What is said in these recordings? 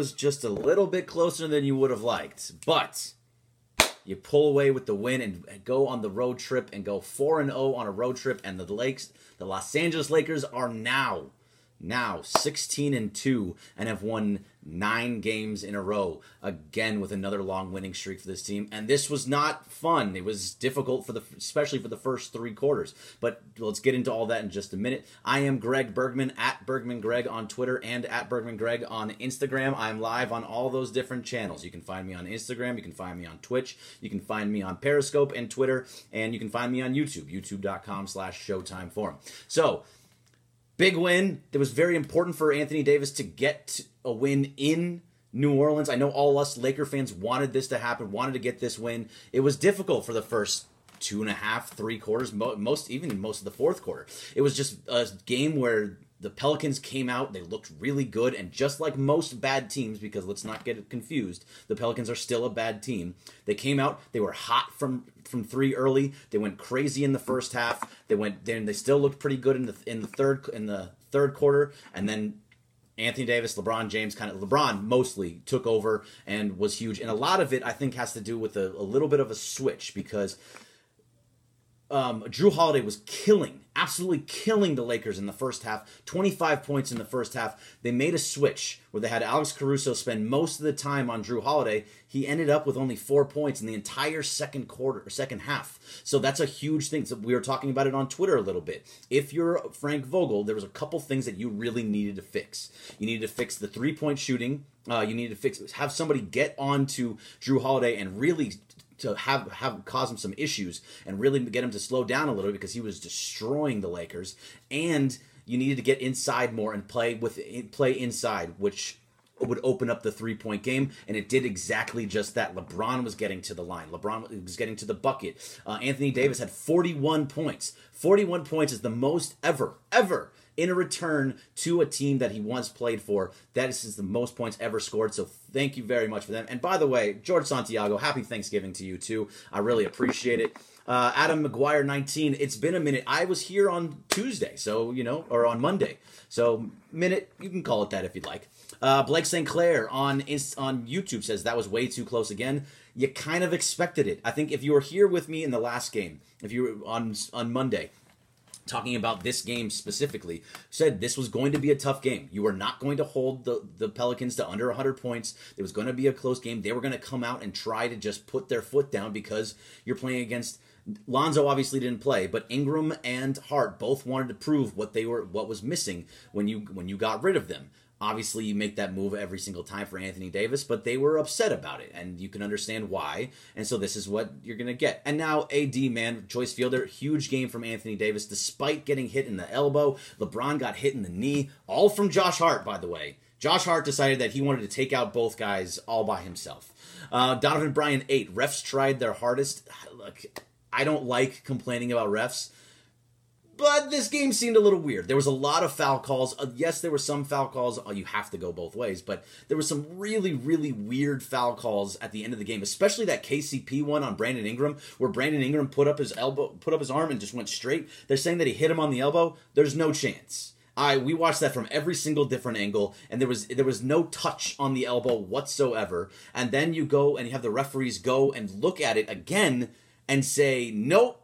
was just a little bit closer than you would have liked. But you pull away with the win and go on the road trip and go 4 and 0 on a road trip and the Lakes the Los Angeles Lakers are now now 16 and 2 and have won nine games in a row again with another long winning streak for this team. And this was not fun. It was difficult for the especially for the first three quarters. But let's get into all that in just a minute. I am greg bergman at bergman greg on twitter and at bergman greg on instagram. I'm live on all those different channels. You can find me on instagram. You can find me on twitch. You can find me on periscope and twitter. And you can find me on youtube youtube.com slash showtime forum so Big win. It was very important for Anthony Davis to get a win in New Orleans. I know all us Laker fans wanted this to happen, wanted to get this win. It was difficult for the first two and a half, three quarters, most even most of the fourth quarter. It was just a game where the Pelicans came out, they looked really good, and just like most bad teams, because let's not get confused, the Pelicans are still a bad team. They came out, they were hot from from three early. They went crazy in the first half. They went then they still looked pretty good in the in the third in the third quarter, and then Anthony Davis, LeBron James, kind of LeBron mostly took over and was huge. And a lot of it, I think, has to do with a, a little bit of a switch because um, Jrue Holiday was killing, absolutely killing the Lakers in the first half. 25 points in the first half. They made a switch where they had Alex Caruso spend most of the time on Jrue Holiday. He ended up with only four points in the entire second quarter, or second half. So that's a huge thing. So we were talking about it on Twitter a little bit. If you're Frank Vogel, there was a couple things that you really needed to fix. You needed to fix the three point shooting. Uh, you need to fix have somebody get onto Jrue Holiday and really to have have cause him some issues and really get him to slow down a little because he was destroying the Lakers. And you needed to get inside more and play with play inside, which would open up the three point game, and it did exactly just that. LeBron was getting to the line. LeBron was getting to the bucket. Uh, Anthony Davis had 41 points. 41 points is the most ever, ever in a return to a team that he once played for. That is the most points ever scored. So thank you very much for them. And by the way, George Santiago, happy Thanksgiving to you too. I really appreciate it. Uh, Adam McGuire 19. It's been a minute. I was here on Tuesday, so you know, or on Monday. So minute, you can call it that if you'd like. Uh, Blake St. Clair on on YouTube says that was way too close again. You kind of expected it. I think if you were here with me in the last game, if you were on on Monday, talking about this game specifically, said this was going to be a tough game. You were not going to hold the, the Pelicans to under 100 points. It was going to be a close game. They were going to come out and try to just put their foot down because you're playing against Lonzo obviously didn't play, but Ingram and Hart both wanted to prove what they were what was missing when you when you got rid of them. Obviously, you make that move every single time for Anthony Davis, but they were upset about it, and you can understand why. And so this is what you're going to get. And now, AD, man, choice Fielder, huge game from Anthony Davis, despite getting hit in the elbow. LeBron got hit in the knee, all from Josh Hart, by the way. Josh Hart decided that he wanted to take out both guys all by himself. Uh, Donovan Bryan, eight. Refs tried their hardest. Look, I don't like complaining about refs but this game seemed a little weird. There was a lot of foul calls. Uh, yes, there were some foul calls. Oh, you have to go both ways, but there were some really, really weird foul calls at the end of the game, especially that KCP one on Brandon Ingram, where Brandon Ingram put up his elbow, put up his arm, and just went straight. They're saying that he hit him on the elbow. There's no chance. I we watched that from every single different angle, and there was there was no touch on the elbow whatsoever. And then you go and you have the referees go and look at it again and say, nope,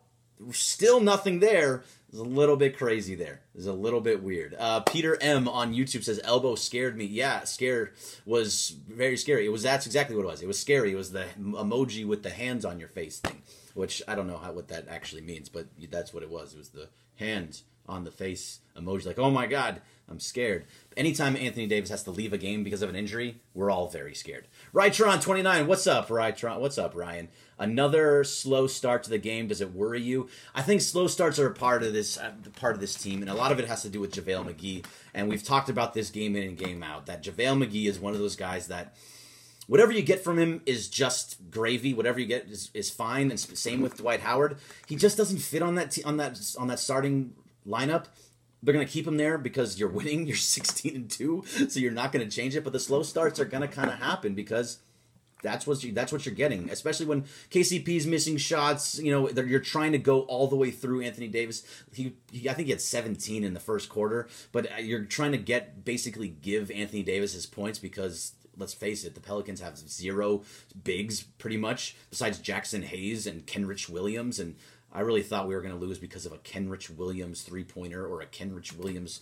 still nothing there. It's a little bit crazy there. It's a little bit weird. Uh, Peter M on YouTube says elbow scared me. Yeah, scared was very scary. It was that's exactly what it was. It was scary. It was the emoji with the hands on your face thing, which I don't know how what that actually means, but that's what it was. It was the hands on the face emoji. Like, oh my god, I'm scared. Anytime Anthony Davis has to leave a game because of an injury, we're all very scared. Rytron29, what's up, Rytron? What's up, Ryan? Another slow start to the game. Does it worry you? I think slow starts are a part of this uh, part of this team, and a lot of it has to do with JaVale McGee. And we've talked about this game in and game out. That JaVale McGee is one of those guys that whatever you get from him is just gravy. Whatever you get is, is fine. And same with Dwight Howard. He just doesn't fit on that t- on that on that starting lineup. They're to keep him there because you're winning. You're 16 and two, so you're not to change it. But the slow starts are to kind of happen because that's what you, that's what you're getting, especially when KCP's missing shots. You know, you're trying to go all the way through Anthony Davis. He, he, I think he had 17 in the first quarter, but uh, you're trying to get basically give Anthony Davis his points because let's face it, the Pelicans have zero bigs pretty much, besides Jaxson Hayes and Kenrich Williams. And I really thought we were going to lose because of a Kenrich Williams three pointer or a Kenrich Williams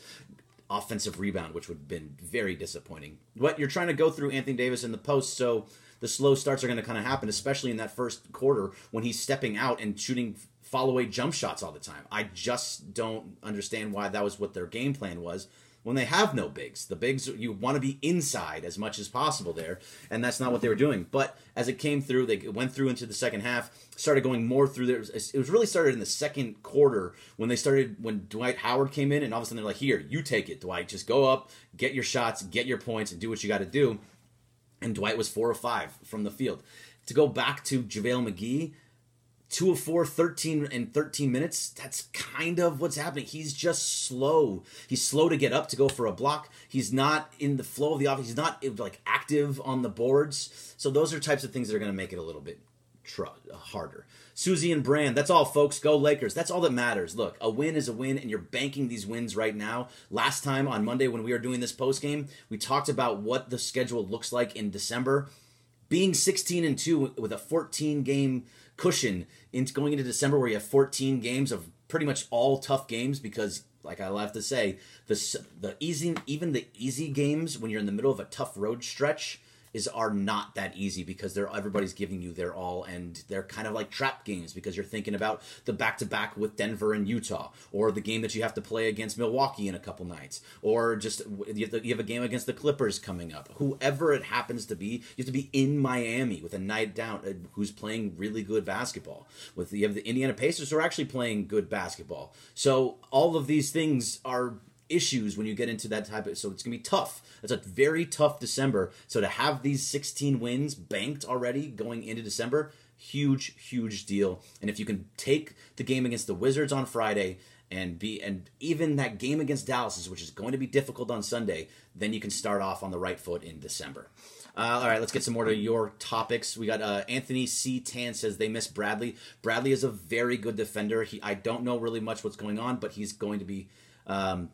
offensive rebound, which would have been very disappointing. But you're trying to go through Anthony Davis in the post, so the slow starts are going to kind of happen, especially in that first quarter when he's stepping out and shooting fall away jump shots all the time. I just don't understand why that was what their game plan was when they have no bigs. The bigs, you want to be inside as much as possible there, and that's not what they were doing. But as it came through, they went through into the second half, started going more through there. It was really started in the second quarter when they started, when Dwight Howard came in, and all of a sudden they're like, here, you take it, Dwight. Just go up, get your shots, get your points, and do what you got to do. And Dwight was four or five from the field. To go back to JaVale McGee, two of four, 13 in 13 minutes. That's kind of what's happening. He's just slow. He's slow to get up to go for a block. He's not in the flow of the offense. He's not like active on the boards. So those are types of things that are going to make it a little bit tr- uh, harder. Susie and Brand, that's all, folks. Go Lakers. That's all that matters. Look, a win is a win, and you're banking these wins right now. Last time on Monday when we were doing this post game, we talked about what the schedule looks like in December. Being 16 and 2 with a 14 game cushion into going into December where you have 14 games of pretty much all tough games because like I have to say the the easy even the easy games when you're in the middle of a tough road stretch is are not that easy because they're everybody's giving you their all and they're kind of like trap games because you're thinking about the back to back with Denver and Utah or the game that you have to play against Milwaukee in a couple nights or just you have, to, you have a game against the Clippers coming up. Whoever it happens to be you have to be in Miami with a night down uh, who's playing really good basketball with you have the Indiana Pacers who are actually playing good basketball. So all of these things are issues when you get into that type of so it's gonna be tough it's a very tough december so to have these 16 wins banked already going into december huge huge deal and if you can take the game against the wizards on friday and be and even that game against dallas which is going to be difficult on sunday then you can start off on the right foot in december uh, all right, let's get some more to your topics. We got uh, Anthony C. Tan says they miss Bradley. Bradley is a very good defender. He, I don't know really much what's going on, but he's going to be um,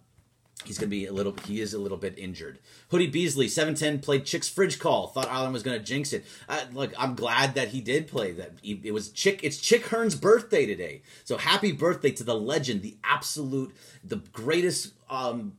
He's going to be a little. He is a little bit injured. Hoodie Beasley, seven ten, played Chick's fridge call. Thought Ireland was going to jinx it. Uh, look, I'm glad that he did play that. It was Chick. It's Chick Hearn's birthday today. So happy birthday to the legend, the absolute, the greatest um,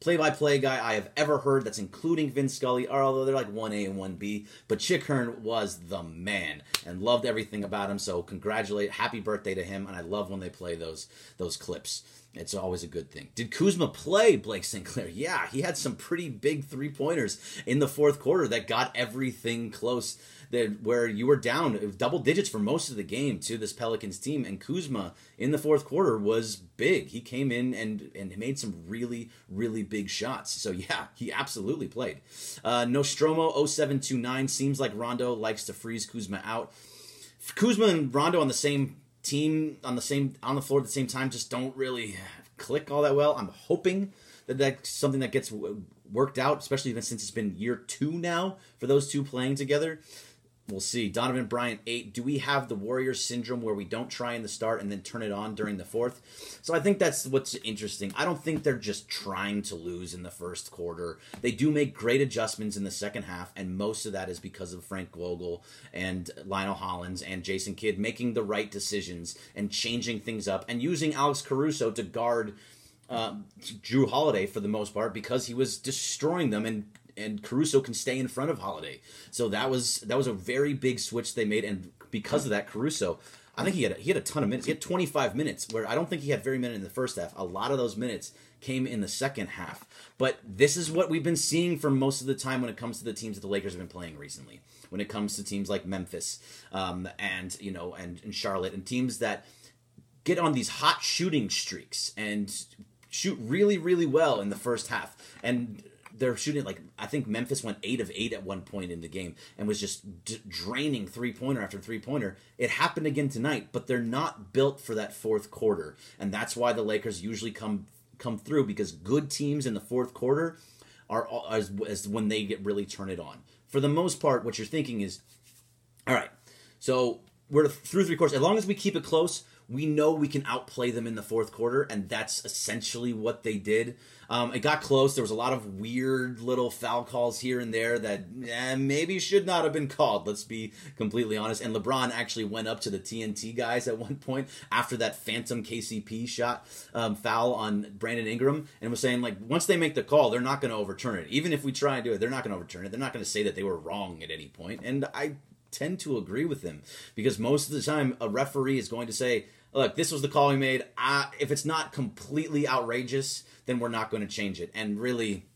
play-by-play guy I have ever heard. That's including Vince Scully. Although they're like one A and one B, but Chick Hearn was the man and loved everything about him. So congratulate, happy birthday to him. And I love when they play those those clips. It's always a good thing. Did Kuzma play Blake St. Clair? Yeah, he had some pretty big three pointers in the fourth quarter that got everything close. That where you were down double digits for most of the game to this Pelicans team, and Kuzma in the fourth quarter was big. He came in and and made some really really big shots. So yeah, he absolutely played. Uh, Nostromo 0729 seems like Rondo likes to freeze Kuzma out. Kuzma and Rondo on the same team on the same on the floor at the same time just don't really click all that well. I'm hoping that that's something that gets worked out, especially since it's been year two now for those two playing together. We'll see. Donovan Bryant, eight. Do we have the Warriors syndrome where we don't try in the start and then turn it on during the fourth? So I think that's what's interesting. I don't think they're just trying to lose in the first quarter. They do make great adjustments in the second half, and most of that is because of Frank Vogel and Lionel Hollins and Jason Kidd making the right decisions and changing things up and using Alex Caruso to guard. Uh, Jrue Holiday for the most part because he was destroying them and and Caruso can stay in front of Holiday. So that was that was a very big switch they made, and because of that, Caruso, I think he had he had a ton of minutes. He had 25 minutes, where I don't think he had very many in the first half. A lot of those minutes came in the second half. But this is what we've been seeing for most of the time when it comes to the teams that the Lakers have been playing recently. When it comes to teams like Memphis, um, and you know, and, and Charlotte, and teams that get on these hot shooting streaks and shoot really, really well in the first half. And they're shooting like I think Memphis went eight of eight at one point in the game and was just d- draining three pointer after three pointer. It happened again tonight, but they're not built for that fourth quarter, and that's why the Lakers usually come come through because good teams in the fourth quarter are as, as when they get really turn it on. For the most part, what you're thinking is, all right, so we're through three quarters. As long as we keep it close, we know we can outplay them in the fourth quarter, and that's essentially what they did. Um, it got close. There was a lot of weird little foul calls here and there that eh, maybe should not have been called. Let's be completely honest. And LeBron actually went up to the TNT guys at one point after that phantom KCP shot um, foul on Brandon Ingram and was saying like once they make the call, they're not going to overturn it. Even if we try and do it, they're not going to overturn it. They're not going to say that they were wrong at any point. And I tend to agree with him because most of the time a referee is going to say look, this was the call we made. Uh, if it's not completely outrageous, then we're not going to change it. And really,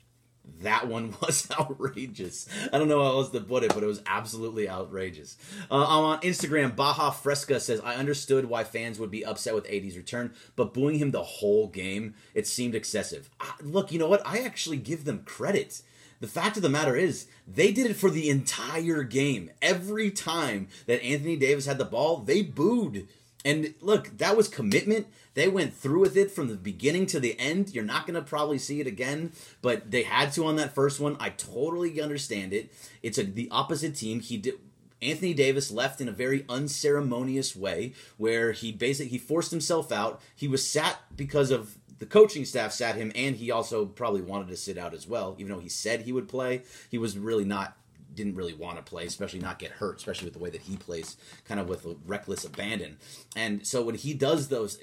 that one was outrageous. I don't know how else to put it, but it was absolutely outrageous. Uh, on Instagram, Baja Fresca says, I understood why fans would be upset with AD's return, but booing him the whole game, it seemed excessive. Uh, look, you know what? I actually give them credit. The fact of the matter is, they did it for the entire game. Every time that Anthony Davis had the ball, they booed. And look, that was commitment. They went through with it from the beginning to the end. You're not going to probably see it again, but they had to on that first one. I totally understand it. It's a, the opposite team. He did. Anthony Davis left in a very unceremonious way, where he basically he forced himself out. He was sat because of the coaching staff sat him, and he also probably wanted to sit out as well, even though he said he would play. He was really not didn't really want to play, especially not get hurt, especially with the way that he plays, kind of with a reckless abandon. And so when he does those,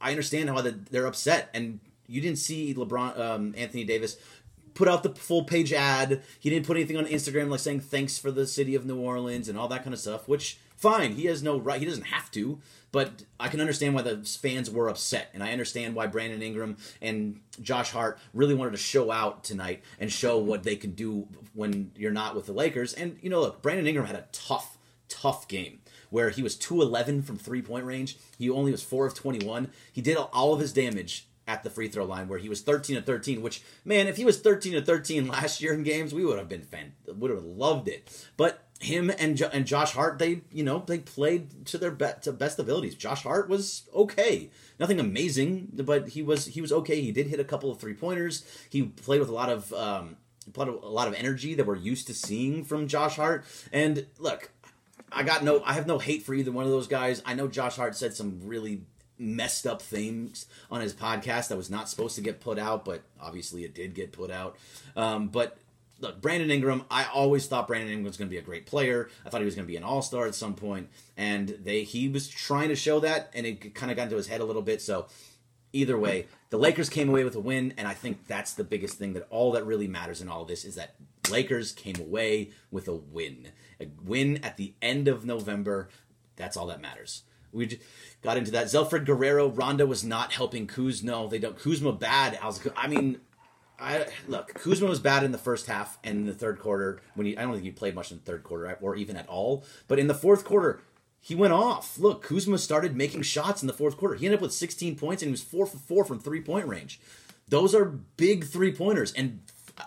I understand how they're upset. And you didn't see LeBron, um, Anthony Davis put out the full page ad. He didn't put anything on Instagram like saying thanks for the city of New Orleans and all that kind of stuff, which fine. He has no right. He doesn't have to. But I can understand why the fans were upset, and I understand why Brandon Ingram and Josh Hart really wanted to show out tonight and show what they can do when you're not with the Lakers. And you know, look, Brandon Ingram had a tough, tough game where he was 211 from three point range. He only was 4 of 21. He did all of his damage at the free throw line where he was 13 to 13 which man if he was 13 to 13 last year in games we would have been fan would have loved it but him and jo- and Josh Hart, they you know they played to their be- to best abilities. Josh Hart was okay, nothing amazing, but he was he was okay. He did hit a couple of three pointers. He played with a lot of um, a lot of energy that we're used to seeing from Josh Hart. And look, I got no, I have no hate for either one of those guys. I know Josh Hart said some really messed up things on his podcast that was not supposed to get put out, but obviously it did get put out. Um, but look, Brandon Ingram, I always thought Brandon Ingram was going to be a great player. I thought he was going to be an all star at some point, and they he was trying to show that, and it kind of got into his head a little bit. So either way, the Lakers came away with a win, and I think that's the biggest thing that all that really matters in all of this is that Lakers came away with a win, a win at the end of November. That's all that matters. We got into that. Zelfred Guerrero, Rondo was not helping Kuz. No, they don't. Kuzma bad. I was. I mean, I look, Kuzma was bad in the first half and in the third quarter when he I don't think he played much in the third quarter or even at all. But in the fourth quarter, he went off. Look, Kuzma started making shots in the fourth quarter. He ended up with 16 points and he was four for four from three point range. Those are big three pointers, and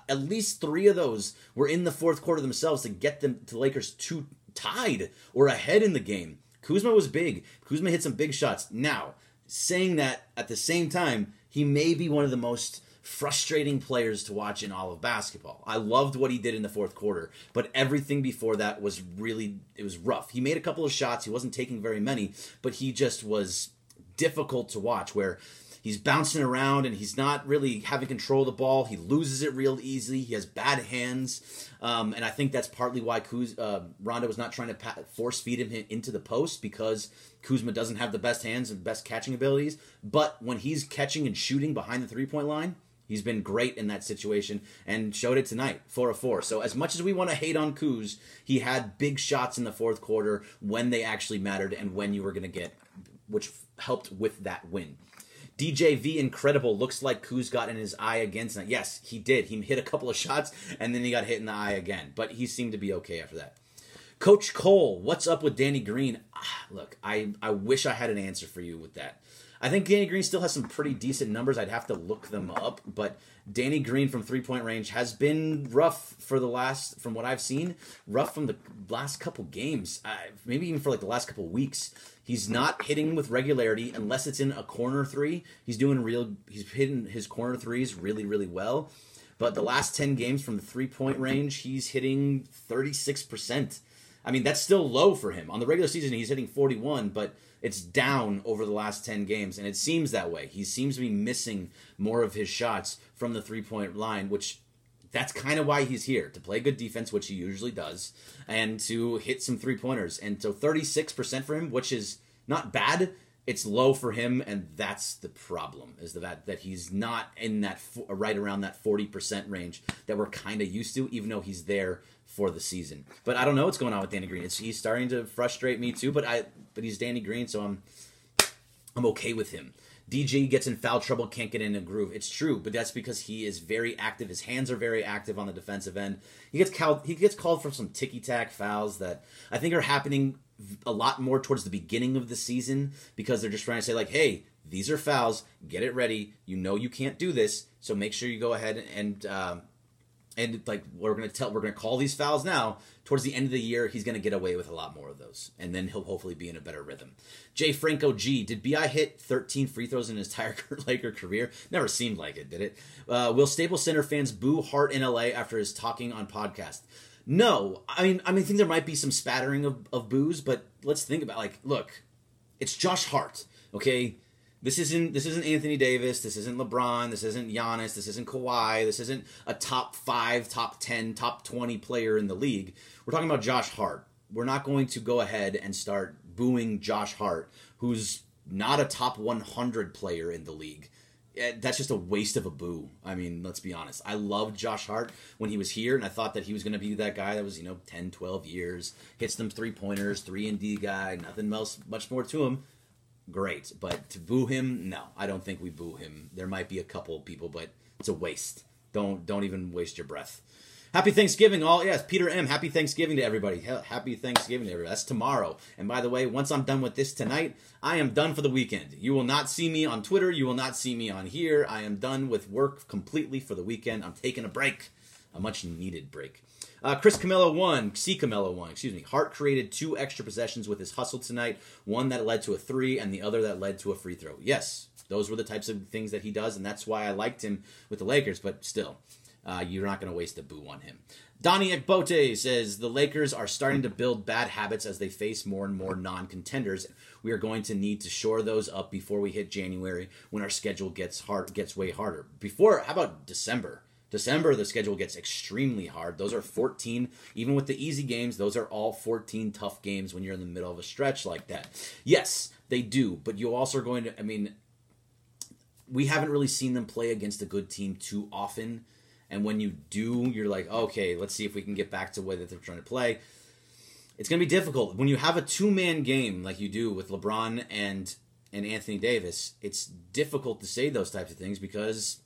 at least three of those were in the fourth quarter themselves to get them to Lakers two tied or ahead in the game. Kuzma was big. Kuzma hit some big shots. Now, saying that at the same time, he may be one of the most frustrating players to watch in all of basketball. I loved what he did in the fourth quarter, but everything before that was really it was rough. He made a couple of shots, he wasn't taking very many, but he just was difficult to watch where he's bouncing around and he's not really having control of the ball. He loses it real easily. He has bad hands, um, and I think that's partly why Kuz, uh, Rondo was not trying to pa- force feed him into the post because Kuzma doesn't have the best hands and best catching abilities. But when he's catching and shooting behind the three point line, He's been great in that situation and showed it tonight, four of four. So as much as we want to hate on Kuz, he had big shots in the fourth quarter when they actually mattered and when you were going to get, which helped with that win. DJV Incredible looks like Kuz got in his eye again tonight. Yes, he did. He hit a couple of shots and then he got hit in the eye again, but he seemed to be okay after that. Coach Cole, what's up with Danny Green? Ah, look, I, I wish I had an answer for you with that. I think Danny Green still has some pretty decent numbers. I'd have to look them up, but Danny Green from three point range has been rough for the last, from what I've seen, rough from the last couple games, maybe even for like the last couple weeks. He's not hitting with regularity unless it's in a corner three. He's doing real. He's hitting his corner threes really, really well. But the last ten games from the three point range, he's hitting thirty six percent. I mean, that's still low for him. On the regular season, he's hitting 41, but it's down over the last 10 games, and it seems that way. He seems to be missing more of his shots from the three point line, which that's kind of why he's here to play good defense, which he usually does, and to hit some three pointers. And so 36% for him, which is not bad. It's low for him, and that's the problem. Is that that he's not in that right around that 40% range that we're kind of used to, even though he's there for the season. But I don't know what's going on with Danny Green. It's, he's starting to frustrate me too. But I but he's Danny Green, so I'm I'm okay with him. DJ gets in foul trouble, can't get in a groove. It's true, but that's because he is very active. His hands are very active on the defensive end. He gets called. He gets called for some ticky tack fouls that I think are happening a lot more towards the beginning of the season because they're just trying to say like, hey, these are fouls. Get it ready. You know you can't do this, so make sure you go ahead and. Um, and like we're gonna tell we're gonna call these fouls now. Towards the end of the year he's gonna get away with a lot more of those and then he'll hopefully be in a better rhythm. Jay franco g did bi hit 13 free throws in his entire laker career? Never seemed like it did it? Uh, will staples center fans boo hart in la after his talking on podcast? No. I mean i mean i think there might be some spattering of, of boos but let's think about like look it's josh hart okay this isn't this isn't Anthony Davis. This isn't LeBron. This isn't Giannis. This isn't Kawhi. This isn't a top five, top ten, top twenty player in the league. We're talking about Josh Hart. We're not going to go ahead and start booing Josh Hart, who's not a top 100 player in the league. Eh, that's just a waste of a boo. I mean, let's be honest. I loved Josh Hart when he was here, and I thought that he was going to be that guy that was, you know, 10, 12 years, hits them three pointers, 3 and D guy, nothing else, much more to him great. But to boo him, no, I don't think we boo him. There might be a couple people, but it's a waste. Don't don't even waste your breath. Happy Thanksgiving, all. Yes, Peter M. Happy Thanksgiving to everybody. Happy Thanksgiving to everybody. That's tomorrow. And by the way, once I'm done with this tonight, I am done for the weekend. You will not see me on Twitter. You will not see me on here. I am done with work completely for the weekend. I'm taking a break, a much needed break. Uh, Chris Camelo won. C. Camelo won. Excuse me. Hart created two extra possessions with his hustle tonight. One that led to a three, and the other that led to a free throw. Yes, those were the types of things that he does, and that's why I liked him with the Lakers. But still, uh, you're not going to waste a boo on him. Donnie Ekbote says the Lakers are starting to build bad habits as they face more and more non-contenders. We are going to need to shore those up before we hit January when our schedule gets hard gets way harder. Before, how about December? December, the schedule gets extremely hard. Those are 14, even with the easy games, those are all 14 tough games when you're in the middle of a stretch like that. Yes, they do, but you also are going to, I mean, we haven't really seen them play against a good team too often. And when you do, you're like, okay, let's see if we can get back to the way that they're trying to play. It's going to be difficult. When you have a two man game like you do with LeBron and and Anthony Davis, it's difficult to say those types of things because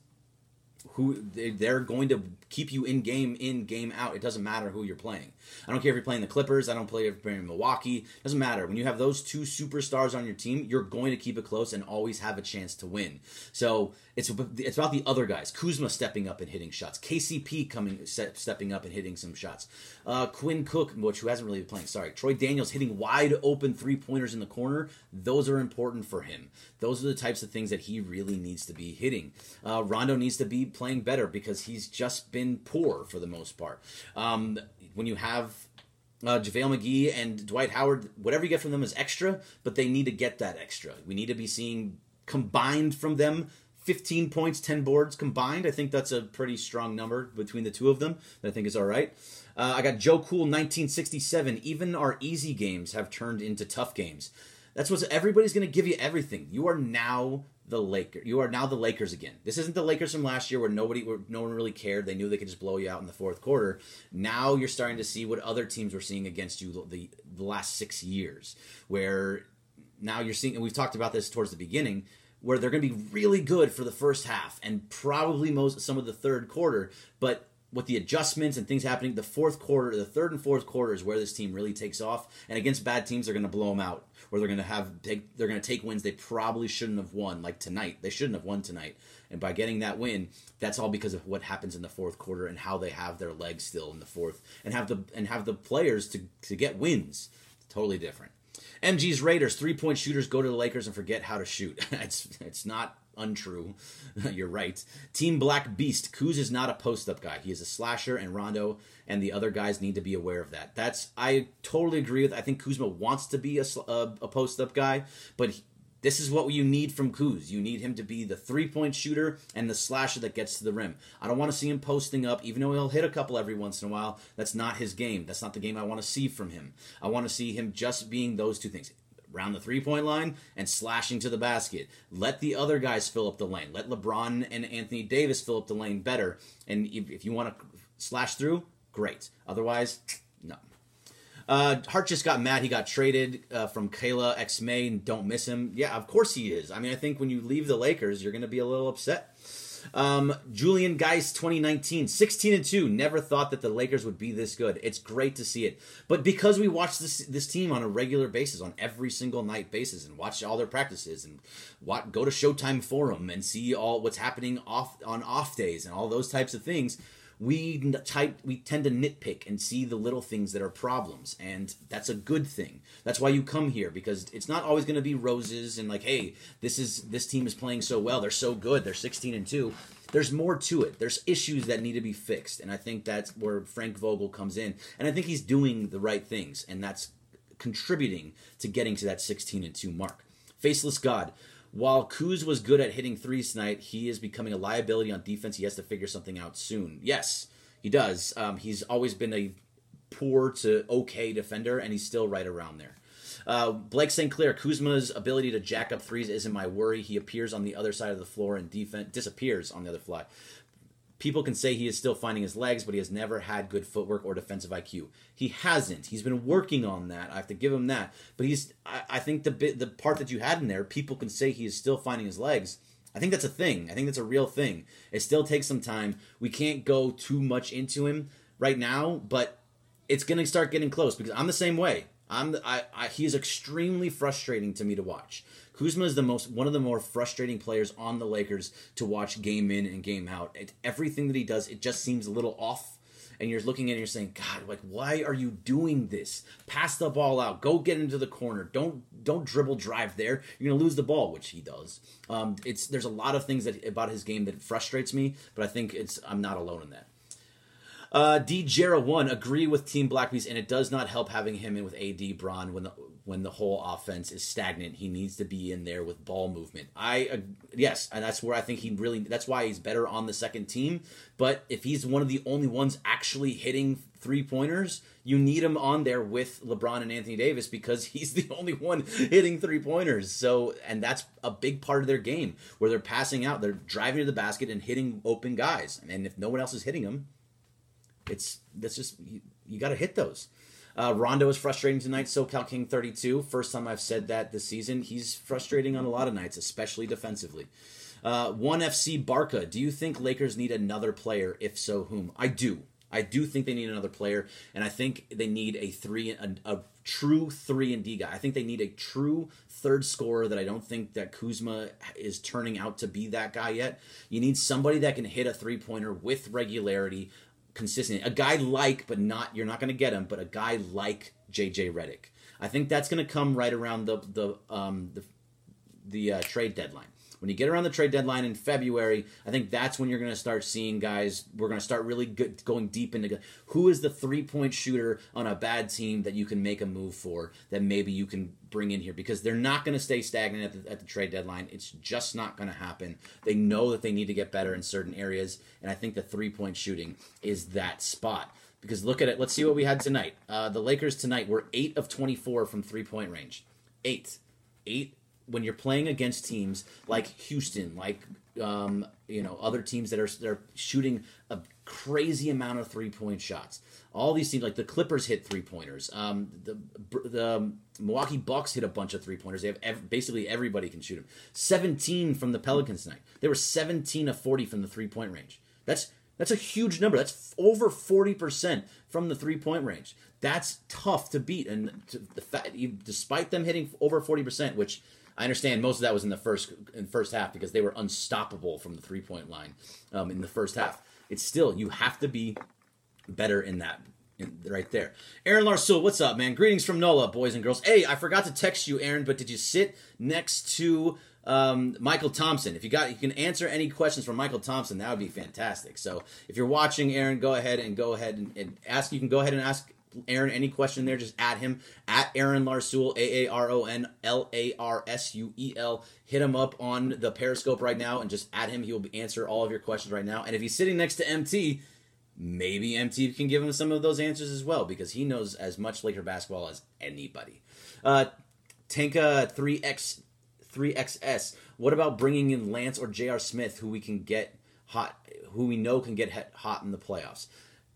who they're going to keep you in game in game out. It doesn't matter who you're playing i don't care if you're playing the clippers i don't play if you're playing milwaukee it doesn't matter. When you have those two superstars on your team you're going to keep it close and always have a chance to win. So it's it's about the other guys. Kuzma stepping up and hitting shots. Kcp coming stepping up and hitting some shots. Uh, quinn cook which who hasn't really been playing sorry troy daniels hitting wide open three pointers in the corner those are important for him. Those are the types of things that he really needs to be hitting. Uh, rondo needs to be playing better because he's just been poor for the most part. Um, when you have uh, JaVale McGee and Dwight Howard, whatever you get from them is extra, but they need to get that extra. We need to be seeing combined from them 15 points, 10 boards combined. I think that's a pretty strong number between the two of them that I think is all right. Uh, I got Joe Cool 1967. Even our easy games have turned into tough games. That's what everybody's going to give you everything. You are now the Lakers. You are now the Lakers again. This isn't the Lakers from last year where nobody, where no one really cared. They knew they could just blow you out in the fourth quarter. Now you're starting to see what other teams were seeing against you the, the last six years, where now you're seeing, and we've talked about this towards the beginning, where they're going to be really good for the first half and probably most some of the third quarter, but with the adjustments and things happening, the fourth quarter, the third and fourth quarter is where this team really takes off. And against bad teams, they're going to blow them out, or they're going to have take, they're going to take wins they probably shouldn't have won, like tonight. They shouldn't have won tonight. And by getting that win, that's all because of what happens in the fourth quarter and how they have their legs still in the fourth, and have the and have the players to to get wins. Totally different. MG's Raiders three point shooters go to the Lakers and forget how to shoot. it's it's not untrue. You're right. Team Black Beast. Kuz is not a post up guy. He is a slasher, and Rondo and the other guys need to be aware of that. That's I totally agree with. I think Kuzma wants to be a, a, a post up guy, but he, this is what you need from Kuz. You need him to be the three point shooter and the slasher that gets to the rim. I don't want to see him posting up, even though he'll hit a couple every once in a while. That's not his game. That's not the game I want to see from him. I want to see him just being those two things around the three point line and slashing to the basket. Let the other guys fill up the lane. Let LeBron and Anthony Davis fill up the lane better. And if, if you want to slash through, great. Otherwise, no. Uh, Hart just got mad. He got traded uh, from Kayla X May don't miss him. Yeah, of course he is. I mean, I think when you leave the Lakers, you're going to be a little upset. Um, Julian Geist 2019, 16 and 2. Never thought that the Lakers would be this good. It's great to see it. But because we watch this this team on a regular basis, on every single night basis, and watch all their practices and what, go to Showtime Forum and see all what's happening off on off days and all those types of things, we type we tend to nitpick and see the little things that are problems and that's a good thing. That's why you come here because it's not always going to be roses and like hey this is this team is playing so well they're so good they're 16 and 2 there's more to it. There's issues that need to be fixed and i think that's where frank vogel comes in and i think he's doing the right things and that's contributing to getting to that 16 and 2 mark. Faceless god while Kuz was good at hitting threes tonight, he is becoming a liability on defense. He has to figure something out soon. Yes, he does. Um, he's always been a poor to okay defender, and he's still right around there. Uh, Blake St. Clair, Kuzma's ability to jack up threes isn't my worry. He appears on the other side of the floor and defense disappears on the other fly people can say he is still finding his legs, but he has never had good footwork or defensive IQ. He hasn't. He's been working on that. I have to give him that. But he's. I, I think the bit, the part that you had in there, people can say he is still finding his legs. I think that's a thing. I think that's a real thing. It still takes some time. We can't go too much into him right now, but it's going to start getting close because I'm the same way. I'm the, I, I, he is extremely frustrating to me to watch. Kuzma is the most one of the more frustrating players on the Lakers to watch game in and game out. It, everything that he does, it just seems a little off. And you're looking at it and you're saying, God, like, why are you doing this? Pass the ball out. Go get into the corner. Don't don't dribble drive there. You're gonna lose the ball, which he does. Um, it's there's a lot of things that about his game that frustrates me, but I think it's I'm not alone in that. Uh, D. Jera one agree with Team Black Beast, and it does not help having him in with AD Bron when the when the whole offense is stagnant. He needs to be in there with ball movement. I uh, yes, and that's where I think he really. That's why he's better on the second team. But if he's one of the only ones actually hitting three pointers, you need him on there with LeBron and Anthony Davis because he's the only one hitting three pointers. So, and that's a big part of their game where they're passing out, they're driving to the basket and hitting open guys. And if no one else is hitting them, it's that's just you, you got to hit those. Uh, Rondo is frustrating tonight. SoCal King 32. First time I've said that this season. He's frustrating on a lot of nights, especially defensively. Uh, One FC Barca. Do you think Lakers need another player? If so, whom? I do. I do think they need another player, and I think they need a three, a, a true three and D guy. I think they need a true third scorer that I don't think that Kuzma is turning out to be that guy yet. You need somebody that can hit a three pointer with regularity, consistent. A guy like, but not you're not going to get him, but a guy like JJ Redick. I think that's going to come right around the the um, the, the uh, trade deadline. When you get around the trade deadline in February, I think that's when you're going to start seeing guys. We're going to start really good, going deep into who is the three point shooter on a bad team that you can make a move for that maybe you can bring in here because they're not going to stay stagnant at the, at the trade deadline. It's just not going to happen. They know that they need to get better in certain areas, and I think the three point shooting is that spot. Because look at it. Let's see what we had tonight. Uh, the Lakers tonight were eight of twenty four from three point range. Eight, eight when you're playing against teams like Houston, like um, you know other teams that are they're shooting a crazy amount of three point shots. All these teams, like the Clippers, hit three pointers. Um, the the Milwaukee Bucks hit a bunch of three pointers. They have ev- basically everybody can shoot them. Seventeen from the Pelicans tonight. They were seventeen of forty from the three point range. That's that's a huge number. That's over 40% from the three point range. That's tough to beat. And to the despite them hitting over 40%, which I understand most of that was in the first in first half because they were unstoppable from the three point line um, in the first half. It's still you have to be better in that right there. Aaron Larsuel, what's up, man? Greetings from NOLA, boys and girls. Hey, I forgot to text you, Aaron, but did you sit next to um, Michael Thompson? If you got, you can answer any questions from Michael Thompson. That would be fantastic. So if you're watching, Aaron, go ahead and go ahead and, and ask. You can go ahead and ask Aaron any question there. Just add him at Aaron Larsuel, A A R O N L A R S U E L. Hit him up on the Periscope right now and just add him. He will answer all of your questions right now. And if he's sitting next to MT maybe MT can give him some of those answers as well because he knows as much Laker basketball as anybody. Uh, Tanka 3X 3XS. What about bringing in Lance or J.R. Smith, who we can get hot, who we know can get hot in the playoffs?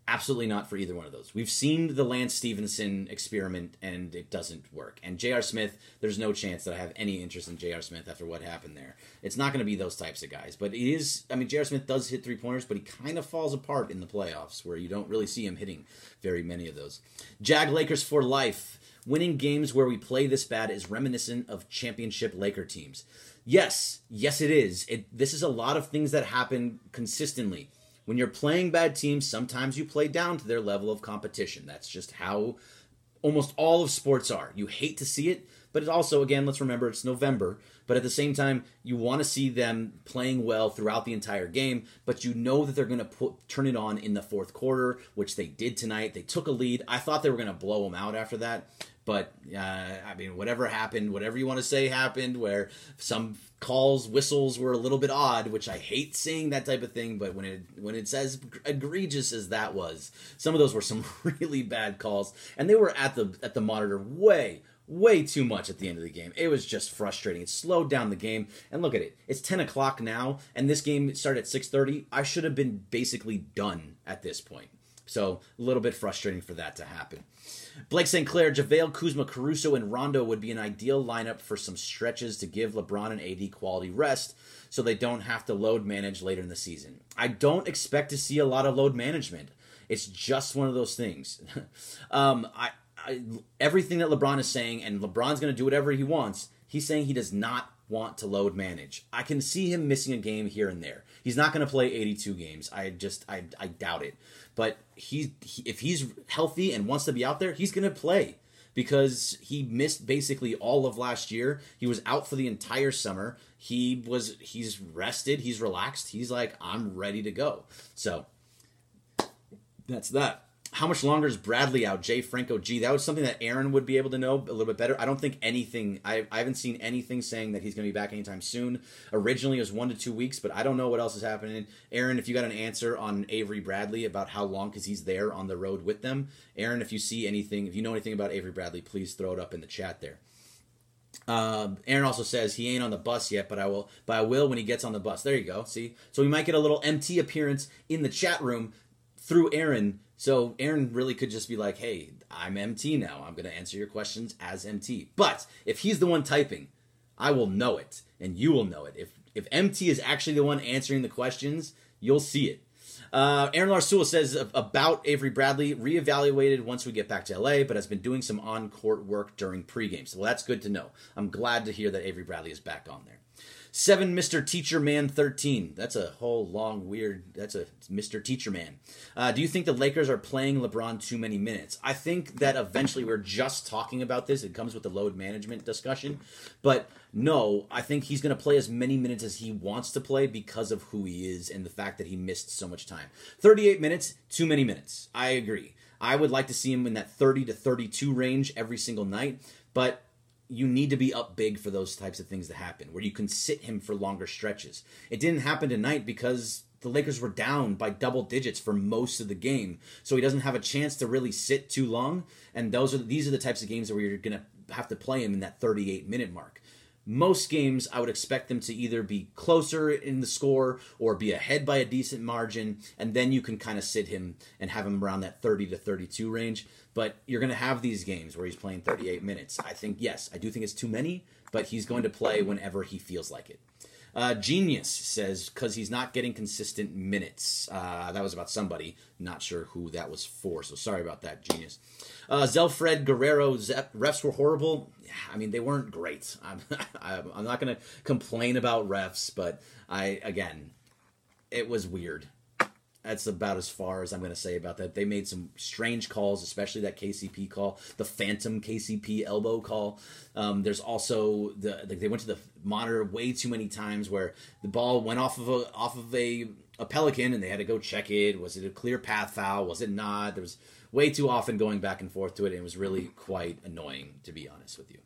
Absolutely not for either one of those. We've seen the Lance Stephenson experiment and it doesn't work. And J.R. Smith, there's no chance that I have any interest in J.R. Smith after what happened there. It's not going to be those types of guys. But it is, I mean, J.R. Smith does hit three pointers, but he kind of falls apart in the playoffs where you don't really see him hitting very many of those. Jag Lakers for life. Winning games where we play this bad is reminiscent of championship Laker teams. Yes, yes, it is. It, this is a lot of things that happen consistently when you're playing bad teams, sometimes you play down to their level of competition. That's just how almost all of sports are. You hate to see it, but it also, again, let's remember it's November. But at the same time, you want to see them playing well throughout the entire game, but you know that they're going to put turn it on in the fourth quarter, which they did tonight. They took a lead. I thought they were going to blow them out after that, but uh, I mean, whatever happened, whatever you want to say happened, where some calls, whistles were a little bit odd, which I hate seeing that type of thing. But when it when it's as egregious as that was, some of those were some really bad calls, and they were at the at the monitor way way too much at the end of the game. It was just frustrating. It slowed down the game. And look at it. It's 10 o'clock now, and this game started at 6.30. I should have been basically done at this point. So a little bit frustrating for that to happen. Blake St. Clair, JaVale, Kuzma, Caruso, and Rondo would be an ideal lineup for some stretches to give LeBron and AD quality rest so they don't have to load manage later in the season. I don't expect to see a lot of load management. It's just one of those things. um, I, I, everything that LeBron is saying, and LeBron's going to do whatever he wants, he's saying he does not want to load manage. I can see him missing a game here and there. He's not going to play 82 games. I just, I, I doubt it. But he, he, if he's healthy and wants to be out there, he's going to play because he missed basically all of last year. He was out for the entire summer. He was he's rested, he's relaxed. He's like I'm ready to go. So that's that how much longer is Bradley out? Jay Franco G. That was something that Aaron would be able to know a little bit better. I don't think anything. I, I haven't seen anything saying that he's going to be back anytime soon. Originally, it was one to two weeks, but I don't know what else is happening. Aaron, if you got an answer on Avery Bradley about how long, because he's there on the road with them. Aaron, if you see anything, if you know anything about Avery Bradley, please throw it up in the chat there. Um, Aaron also says he ain't on the bus yet, but I will. But I will when he gets on the bus. There you go. See, so we might get a little MT appearance in the chat room through Aaron so Aaron really could just be like, "Hey, I'm MT now. I'm going to answer your questions as MT." But if he's the one typing, I will know it, and you will know it. If if MT is actually the one answering the questions, you'll see it. Uh, Aaron Larsuel says about Avery Bradley, reevaluated once we get back to LA, but has been doing some on court work during pregame. So well, that's good to know. I'm glad to hear that Avery Bradley is back on there. Seven Mr. Teacher Man 13. That's a whole long, weird. That's a Mr. Teacher Man. Uh, do you think the Lakers are playing LeBron too many minutes? I think that eventually we're just talking about this. It comes with the load management discussion. But no, I think he's going to play as many minutes as he wants to play because of who he is and the fact that he missed so much time. 38 minutes, too many minutes. I agree. I would like to see him in that 30 to 32 range every single night. But you need to be up big for those types of things to happen, where you can sit him for longer stretches. It didn't happen tonight because the Lakers were down by double digits for most of the game, so he doesn't have a chance to really sit too long. And those are these are the types of games where you're gonna have to play him in that 38 minute mark. Most games, I would expect them to either be closer in the score or be ahead by a decent margin, and then you can kind of sit him and have him around that 30 to 32 range. But you're going to have these games where he's playing 38 minutes. I think, yes, I do think it's too many, but he's going to play whenever he feels like it. Uh, Genius says because he's not getting consistent minutes. Uh, that was about somebody. Not sure who that was for. So sorry about that, Genius. Uh, Zelfred Guerrero Zep, refs were horrible. I mean, they weren't great. I'm, I'm not going to complain about refs, but I again, it was weird. That's about as far as I'm going to say about that. They made some strange calls, especially that KCP call, the phantom KCP elbow call. Um, there's also the they went to the monitor way too many times where the ball went off of a off of a a pelican and they had to go check it. Was it a clear path foul? Was it not? There was way too often going back and forth to it, and it was really quite annoying to be honest with you.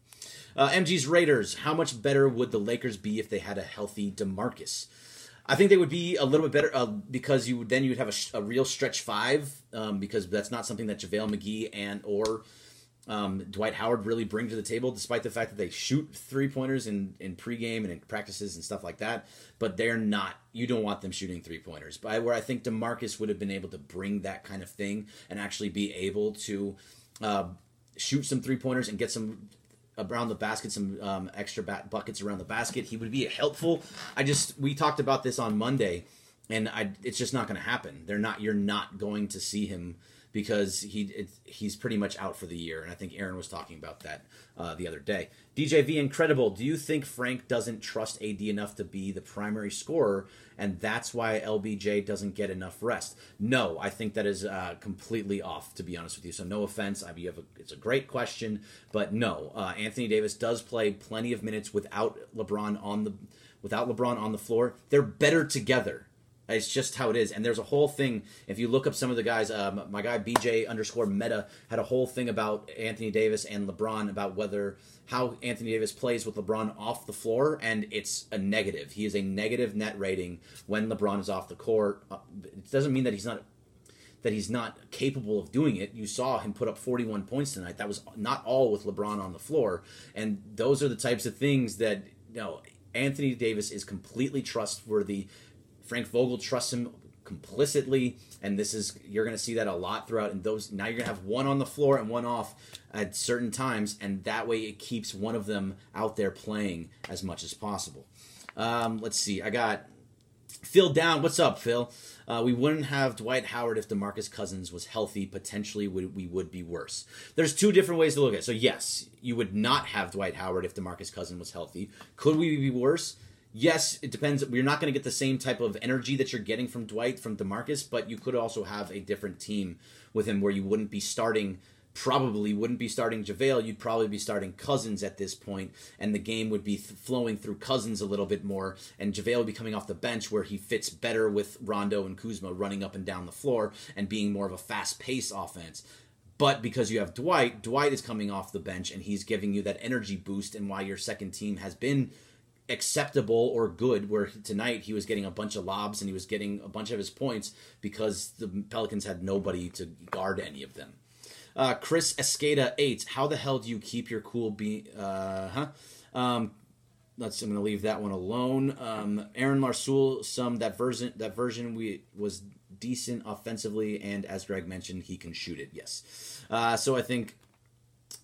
Uh, MG's Raiders. How much better would the Lakers be if they had a healthy DeMarcus? I think they would be a little bit better uh, because you would then you would have a, a real stretch five um, because that's not something that JaVale McGee and or um, Dwight Howard really bring to the table, despite the fact that they shoot three pointers in, in pregame and in practices and stuff like that. But they're not, you don't want them shooting three pointers. But where I think DeMarcus would have been able to bring that kind of thing and actually be able to uh, shoot some three pointers and get some around the basket, some um, extra bat- buckets around the basket. He would be helpful. I just we talked about this on Monday, and I it's just not going to happen. They're not. You're not going to see him because he he's pretty much out for the year. And I think Aaron was talking about that uh, the other day. DJV incredible. Do you think Frank doesn't trust AD enough to be the primary scorer, and that's why LBJ doesn't get enough rest? No, I think that is uh, completely off. To be honest with you, so no offense. I mean, a, it's a great question, but no. Uh, Anthony Davis does play plenty of minutes without LeBron on the without LeBron on the floor. They're better together. It's just how it is. And there's a whole thing. If you look up some of the guys, um, my guy BJ underscore Meta had a whole thing about Anthony Davis and LeBron about whether how Anthony Davis plays with LeBron off the floor, and it's a negative. He is a negative net rating when LeBron is off the court. Uh, it doesn't mean that he's not that he's not capable of doing it. You saw him put up 41 points tonight. That was not all with LeBron on the floor, and those are the types of things that you know. Anthony Davis is completely trustworthy Frank Vogel trusts him complicitly, and this is you're going to see that a lot throughout. And those now you're going to have one on the floor and one off at certain times, and that way it keeps one of them out there playing as much as possible. Um, let's see, I got Phil down. What's up, Phil? Uh, we wouldn't have Dwight Howard if DeMarcus Cousins was healthy. Potentially, we, we would be worse. There's two different ways to look at it. So, yes, you would not have Dwight Howard if DeMarcus Cousins was healthy. Could we be worse? Yes, it depends. We're not going to get the same type of energy that you're getting from Dwight from Demarcus, but you could also have a different team with him where you wouldn't be starting. Probably wouldn't be starting JaVale. You'd probably be starting Cousins at this point, and the game would be th- flowing through Cousins a little bit more, and JaVale would be coming off the bench where he fits better with Rondo and Kuzma running up and down the floor and being more of a fast pace offense. But because you have Dwight, Dwight is coming off the bench and he's giving you that energy boost, and why your second team has been acceptable or good where tonight he was getting a bunch of lobs and he was getting a bunch of his points because the Pelicans had nobody to guard any of them. Uh, Chris Escada 8, how the hell do you keep your cool be uh huh? Um let's I'm to leave that one alone. Um Aaron Marsul some that version that version we was decent offensively and as Greg mentioned he can shoot it. Yes. Uh, so I think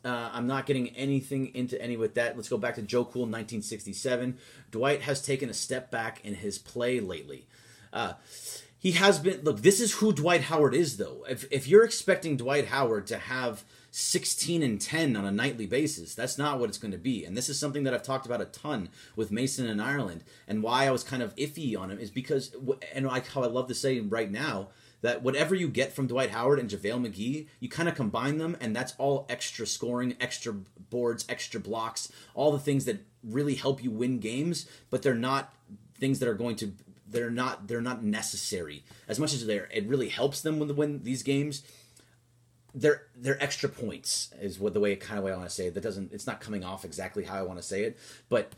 uh, I'm not getting anything into any with that. Let's go back to Joe Cool 1967. Dwight has taken a step back in his play lately. Uh, he has been. Look, this is who Dwight Howard is, though. If if you're expecting Dwight Howard to have 16 and 10 on a nightly basis, that's not what it's going to be. And this is something that I've talked about a ton with Mason and Ireland. And why I was kind of iffy on him is because, and like how I love to say right now, that whatever you get from Dwight Howard and JaVale McGee, you kind of combine them, and that's all extra scoring, extra boards, extra blocks, all the things that really help you win games, but they're not things that are going to they're not they're not necessary as much as they're it really helps them when win these games they're they're extra points is what the way kind of way I want to say it. That doesn't it's not coming off exactly how I want to say it, but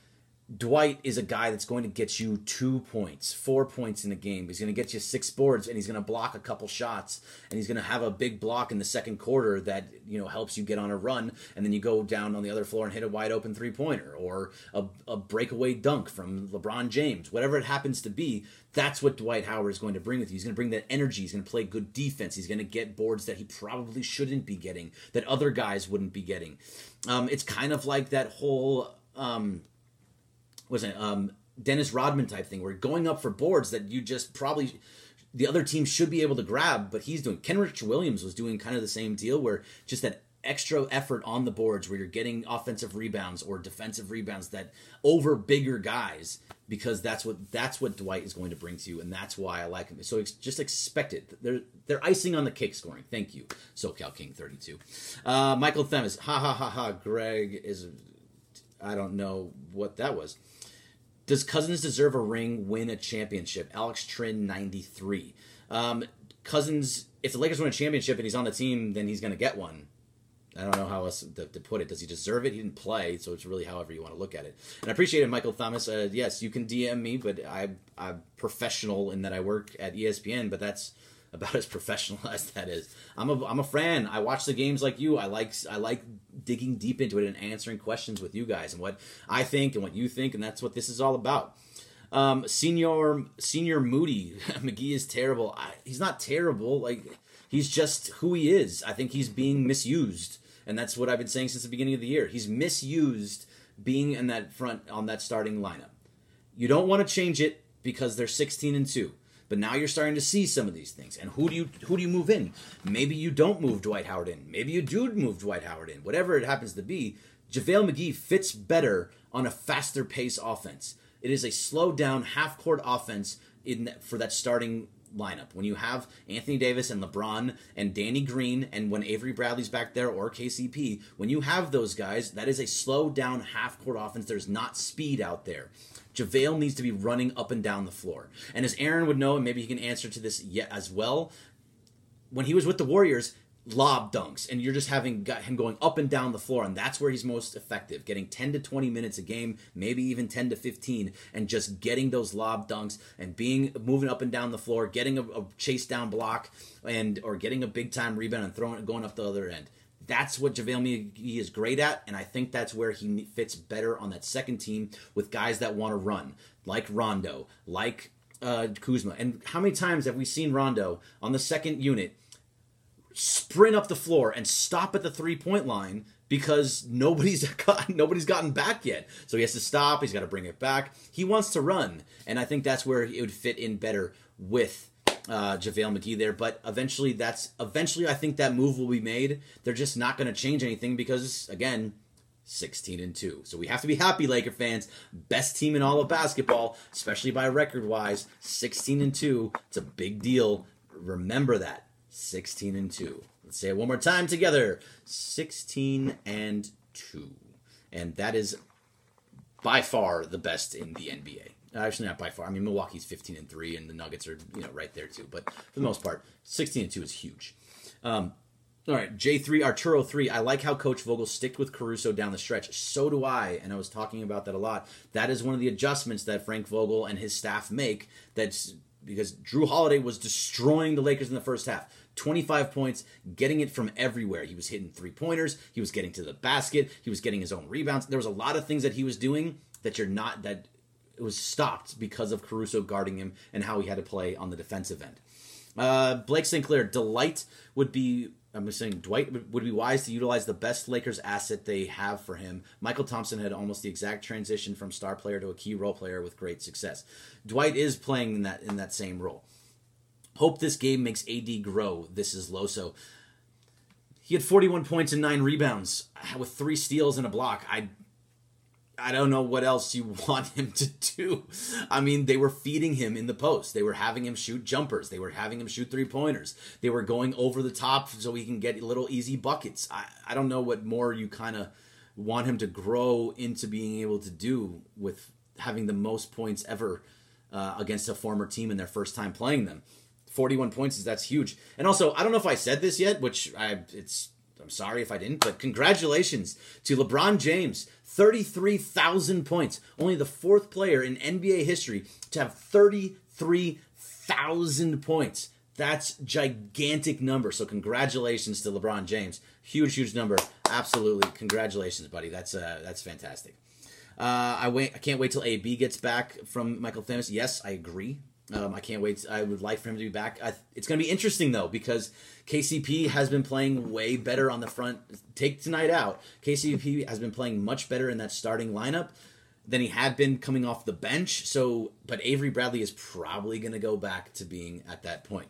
Dwight is a guy that's going to get you two points, four points in a game. He's going to get you six boards, and he's going to block a couple shots, and he's going to have a big block in the second quarter that you know helps you get on a run, and then you go down on the other floor and hit a wide open three pointer or a, a breakaway dunk from LeBron James, whatever it happens to be. That's what Dwight Howard is going to bring with you. He's going to bring that energy. He's going to play good defense. He's going to get boards that he probably shouldn't be getting, that other guys wouldn't be getting. Um, it's kind of like that whole. Um, was it um, Dennis Rodman type thing, where going up for boards that you just probably the other team should be able to grab, but he's doing. Kenrich Williams was doing kind of the same deal, where just that extra effort on the boards where you're getting offensive rebounds or defensive rebounds that over bigger guys because that's what that's what Dwight is going to bring to you, and that's why I like him. So just expect it. They're they're icing on the cake scoring. Thank you, SoCal King thirty two. Uh, Michael Themis, ha ha ha ha. Greg is, I don't know what that was. Does Cousins deserve a ring? Win a championship? Alex Trin ninety three. Um, Cousins, if the Lakers win a championship and he's on the team, then he's going to get one. I don't know how else to, to, put it. Does he deserve it? He didn't play, so it's really however you want to look at it. And I appreciate it, Michael Thomas. Uh, yes, you can DM me, but I, I'm professional in that I work at ESPN, but that's about as professional as that is. I'm a I'm a fan. I watch the games like you. I like I like digging deep into it and answering questions with you guys and what I think and what you think, and that's what this is all about. Um, senior Senior Moody McGee is terrible. I, he's not terrible. Like he's just who he is. I think he's being misused and that's what I've been saying since the beginning of the year. He's misused being in that front on that starting lineup. You don't want to change it because they're 16 and 2. But now you're starting to see some of these things. And who do you who do you move in? Maybe you don't move Dwight Howard in. Maybe you do move Dwight Howard in. Whatever it happens to be, JaVale McGee fits better on a faster pace offense. It is a slow down half court offense in for that starting lineup. When you have Anthony Davis and LeBron and Danny Green, and when Avery Bradley's back there or KCP, when you have those guys, that is a slow down half court offense. There's not speed out there. JaVale needs to be running up and down the floor. And as Aaron would know, and maybe he can answer to this yet as well, when he was with the Warriors, lob dunks and you're just having got him going up and down the floor and that's where he's most effective getting 10 to 20 minutes a game maybe even 10 to 15 and just getting those lob dunks and being moving up and down the floor getting a, a chase down block and or getting a big time rebound and throwing going up the other end that's what JaVale McGee is great at, and I think that's where he fits better on that second team with guys that want to run, like Rondo, like uh, Kuzma. And how many times have we seen Rondo on the second unit sprint up the floor and stop at the three point line because nobody's got, nobody's gotten back yet. So he has to stop. He's got to bring it back. He wants to run, and I think that's where it would fit in better with uh, JaVale McGee there. But eventually, that's eventually I think that move will be made. They're just not going to change anything because again. 16 and 2. So we have to be happy, Laker fans. Best team in all of basketball, especially by record wise. 16 and 2. It's a big deal. Remember that. 16 and 2. Let's say it one more time together 16 and 2. And that is by far the best in the NBA. Actually, not by far. I mean, Milwaukee's 15 and 3, and the Nuggets are, you know, right there too. But for the most part, 16 and 2 is huge. Um, all right, J3 Arturo 3. I like how Coach Vogel sticked with Caruso down the stretch. So do I, and I was talking about that a lot. That is one of the adjustments that Frank Vogel and his staff make. That's because Jrue Holiday was destroying the Lakers in the first half. 25 points, getting it from everywhere. He was hitting three pointers, he was getting to the basket, he was getting his own rebounds. There was a lot of things that he was doing that you're not that it was stopped because of Caruso guarding him and how he had to play on the defensive end. Uh, Blake St. Clair, delight would be. I'm saying Dwight would be wise to utilize the best Lakers asset they have for him. Michael Thompson had almost the exact transition from star player to a key role player with great success. Dwight is playing in that in that same role. Hope this game makes AD grow. This is Loso. He had 41 points and nine rebounds with three steals and a block. I I don't know what else you want him to do. I mean, they were feeding him in the post. They were having him shoot jumpers. They were having him shoot three pointers. They were going over the top so he can get little easy buckets. I, I don't know what more you kind of want him to grow into being able to do with having the most points ever uh, against a former team in their first time playing them. 41 points is that's huge. And also, I don't know if I said this yet, which I it's I'm sorry if I didn't, but congratulations to LeBron James, 33,000 points. Only the fourth player in NBA history to have 33,000 points. That's gigantic number. So congratulations to LeBron James. Huge, huge number. Absolutely, congratulations, buddy. That's uh, that's fantastic. Uh, I wait. I can't wait till AB gets back from Michael Thomas. Yes, I agree. Um, I can't wait. I would like for him to be back. I, it's going to be interesting though because KCP has been playing way better on the front. Take tonight out. KCP has been playing much better in that starting lineup than he had been coming off the bench. So, but Avery Bradley is probably going to go back to being at that point.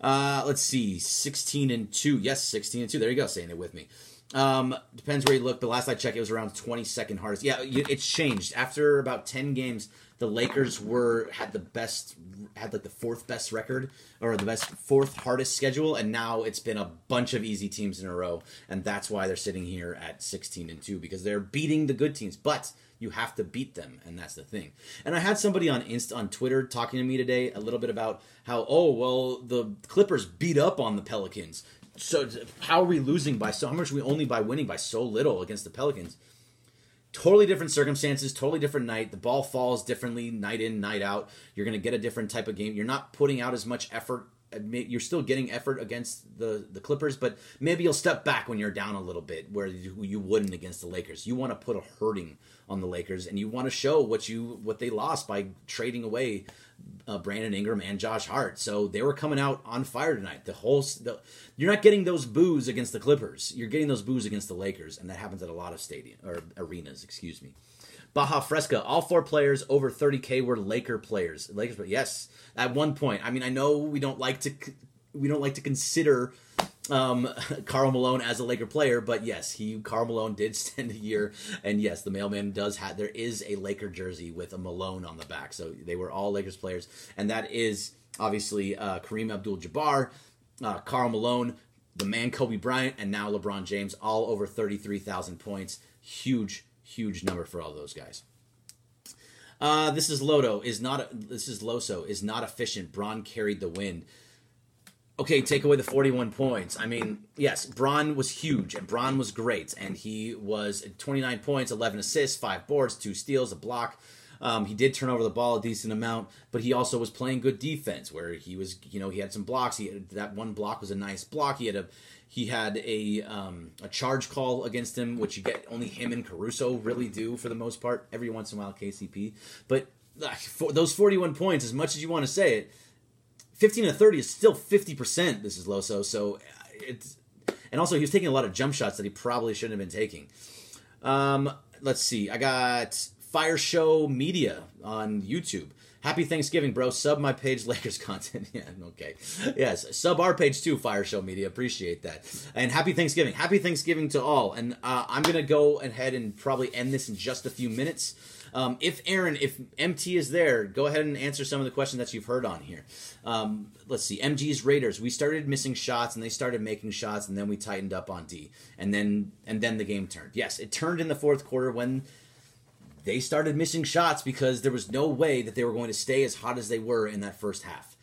Uh, let's see, 16 and 2. Yes, 16 and 2. There you go, saying it with me. Um, depends where you look, but last I checked, it was around 22nd hardest. Yeah, it's changed. After about 10 games, the Lakers were had the best had like the fourth best record or the best fourth hardest schedule and now it's been a bunch of easy teams in a row and that's why they're sitting here at 16 and 2 because they're beating the good teams but you have to beat them and that's the thing. And i had somebody on inst on twitter talking to me today a little bit about how oh well the clippers beat up on the pelicans. So how are we losing by so how much we only by winning by so little against the pelicans totally different circumstances, totally different night. The ball falls differently night in, night out. You're going to get a different type of game. You're not putting out as much effort. You're still getting effort against the the Clippers, but maybe you'll step back when you're down a little bit, where you, you wouldn't against the Lakers. You want to put a hurting on the Lakers, and you want to show what you what they lost by trading away uh, Brandon Ingram and Josh Hart. So they were coming out on fire tonight. The whole the, you're not getting those boos against the Clippers. You're getting those boos against the Lakers, and that happens at a lot of stadium or arenas. Excuse me. Baja Fresca. All four players over 30k were Laker players. Lakers, but yes, at one point. I mean, I know we don't like to we don't like to consider um, Karl Malone as a Laker player, but yes, he Karl Malone did spend a year, and yes, the mailman does have there is a Laker jersey with a Malone on the back, so they were all Lakers players, and that is obviously uh, Kareem Abdul-Jabbar, uh, Karl Malone, the man Kobe Bryant, and now LeBron James, all over thirty three thousand points, huge, huge number for all those guys. Uh, this is Loto is not. This is Loso is not efficient. Bron carried the win okay, take away the 41 points. I mean, yes, Bron was huge and Bron was great. And he was 29 points, 11 assists, five boards, two steals, a block. Um, he did turn over the ball a decent amount, but he also was playing good defense where he was, you know, he had some blocks. He had, that one block was a nice block. He had a he had a um, a charge call against him, which you get only him and Caruso really do for the most part. Every once in a while, KCP, but uh, those 41 points, as much as you want to say it, 15 to 30 is still 50%. This is Loso. So it's. And also, he was taking a lot of jump shots that he probably shouldn't have been taking. Um, let's see. I got Fire Show Media on YouTube. Happy Thanksgiving, bro. Sub my page, Lakers content. yeah, okay. Yes, sub our page too, Fire Show Media. Appreciate that. And happy Thanksgiving. Happy Thanksgiving to all. And uh, I'm going to go ahead and probably end this in just a few minutes. Um, if Aaron, if MT is there, go ahead and answer some of the questions that you've heard on here. Um, let's see, MG's Raiders. We started missing shots, and they started making shots, and then we tightened up on D, and then and then the game turned. Yes, it turned in the fourth quarter when they started missing shots because there was no way that they were going to stay as hot as they were in that first half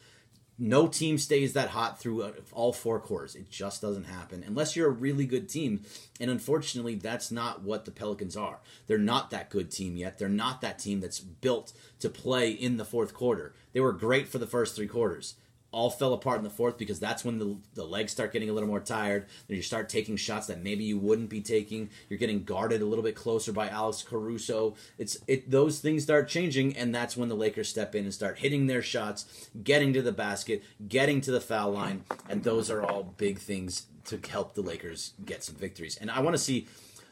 no team stays that hot through all four quarters. It just doesn't happen unless you're a really good team. And unfortunately, that's not what the Pelicans are. They're not that good team yet. They're not that team that's built to play in the fourth quarter. They were great for the first three quarters all fell apart in the fourth because that's when the, the legs start getting a little more tired. Then you start taking shots that maybe you wouldn't be taking. You're getting guarded a little bit closer by Alex Caruso. It's it those things start changing, and that's when the Lakers step in and start hitting their shots, getting to the basket, getting to the foul line, and those are all big things to help the Lakers get some victories. And I want to see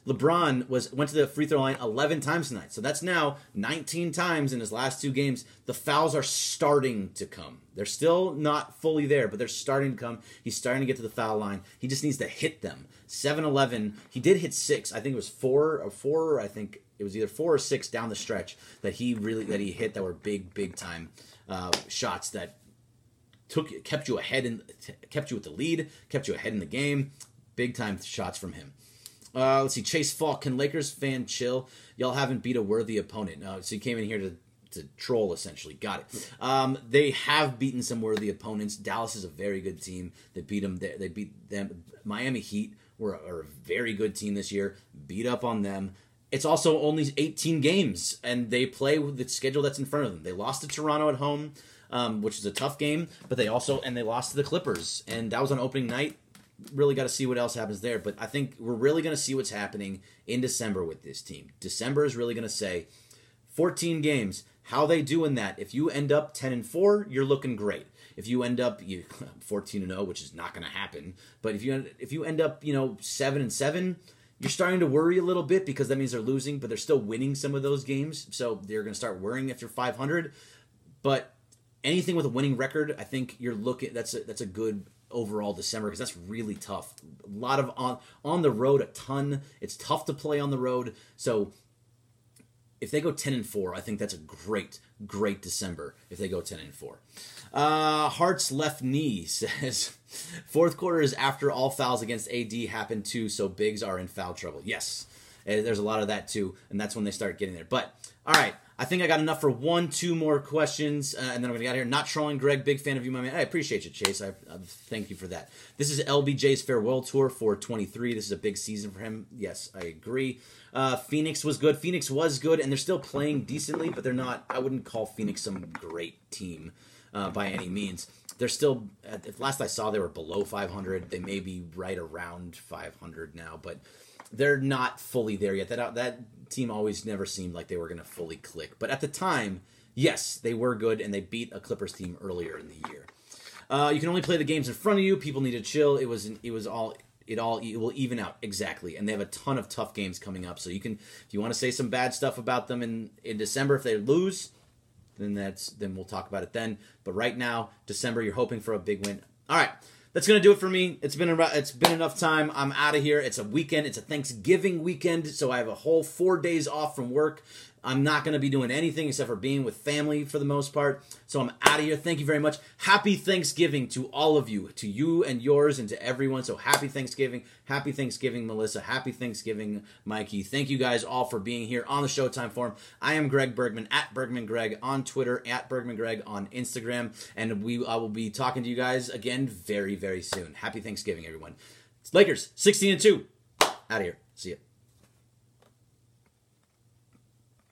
LeBron was went to the free throw line 11 times tonight. So that's now 19 times in his last two games. The fouls are starting to come. They're still not fully there, but they're starting to come. He's starting to get to the foul line. He just needs to hit them. 7-11. He did hit 6. I think it was 4 or 4, I think it was either 4 or 6 down the stretch that he really that he hit that were big big time uh, shots that took kept you ahead and kept you with the lead, kept you ahead in the game. Big time shots from him. Uh, let's see. Chase Falk. Can Lakers fan chill? Y'all haven't beat a worthy opponent. Uh, so you came in here to, to troll, essentially. Got it. Um, they have beaten some worthy opponents. Dallas is a very good team. They beat them. They, they beat them. Miami Heat were a, are a very good team this year. Beat up on them. It's also only 18 games, and they play with the schedule that's in front of them. They lost to Toronto at home, um, which is a tough game, but they also and they lost to the Clippers, and that was on opening night really got to see what else happens there. But I think we're really going to see what's happening in December with this team. December is really going to say 14 games. How they do in that? If you end up 10 and 4, you're looking great. If you end up you 14 and 0, which is not going to happen, but if you if you end up, you know, 7 and 7, you're starting to worry a little bit because that means they're losing, but they're still winning some of those games. So they're going to start worrying if you're 500. But anything with a winning record, I think you're looking. That's a, that's a good overall December because that's really tough. A lot of on on the road, a ton. It's tough to play on the road. So if they go 10 and 4, I think that's a great, great December if they go 10 and 4. Uh, Hart's left knee says, fourth quarter is after all fouls against AD happen too, so bigs are in foul trouble. Yes, eh, there's a lot of that too, and that's when they start getting there. But, all right, I think I got enough for one, two more questions, uh, and then I'm going to get out here. Not trolling Greg, big fan of you, my man. I appreciate you, Chase. I, I thank you for that. This is LBJ's farewell tour for 23. This is a big season for him. Yes, I agree. Uh, Phoenix was good. Phoenix was good, and they're still playing decently, but they're not. I wouldn't call Phoenix some great team uh, by any means. They're still. At, last I saw, they were below 500. They may be right around 500 now, but they're not fully there yet. That that team always never seemed like they were going to fully click. But at the time, yes, they were good, and they beat a Clippers team earlier in the year. Uh, you can only play the games in front of you. People need to chill. It was it was all it all it will even out exactly and they have a ton of tough games coming up so you can if you want to say some bad stuff about them in in december if they lose then that's then we'll talk about it then but right now december you're hoping for a big win all right that's gonna do it for me. It's been it's been enough time. I'm out of here. It's a weekend. It's a thanksgiving weekend so i have a whole four days off from work I'm not going to be doing anything except for being with family for the most part. So I'm out of here. Thank you very much. Happy Thanksgiving to all of you, to you and yours, and to everyone. So happy Thanksgiving. Happy Thanksgiving, Melissa. Happy Thanksgiving, Mikey. Thank you guys all for being here on the Showtime Forum. I am Greg Bergman at Bergman Greg on Twitter, at Bergman Greg on Instagram. And we I will be talking to you guys again very, very soon. Happy Thanksgiving, everyone. Lakers, 16 and 2. Out of here. See you.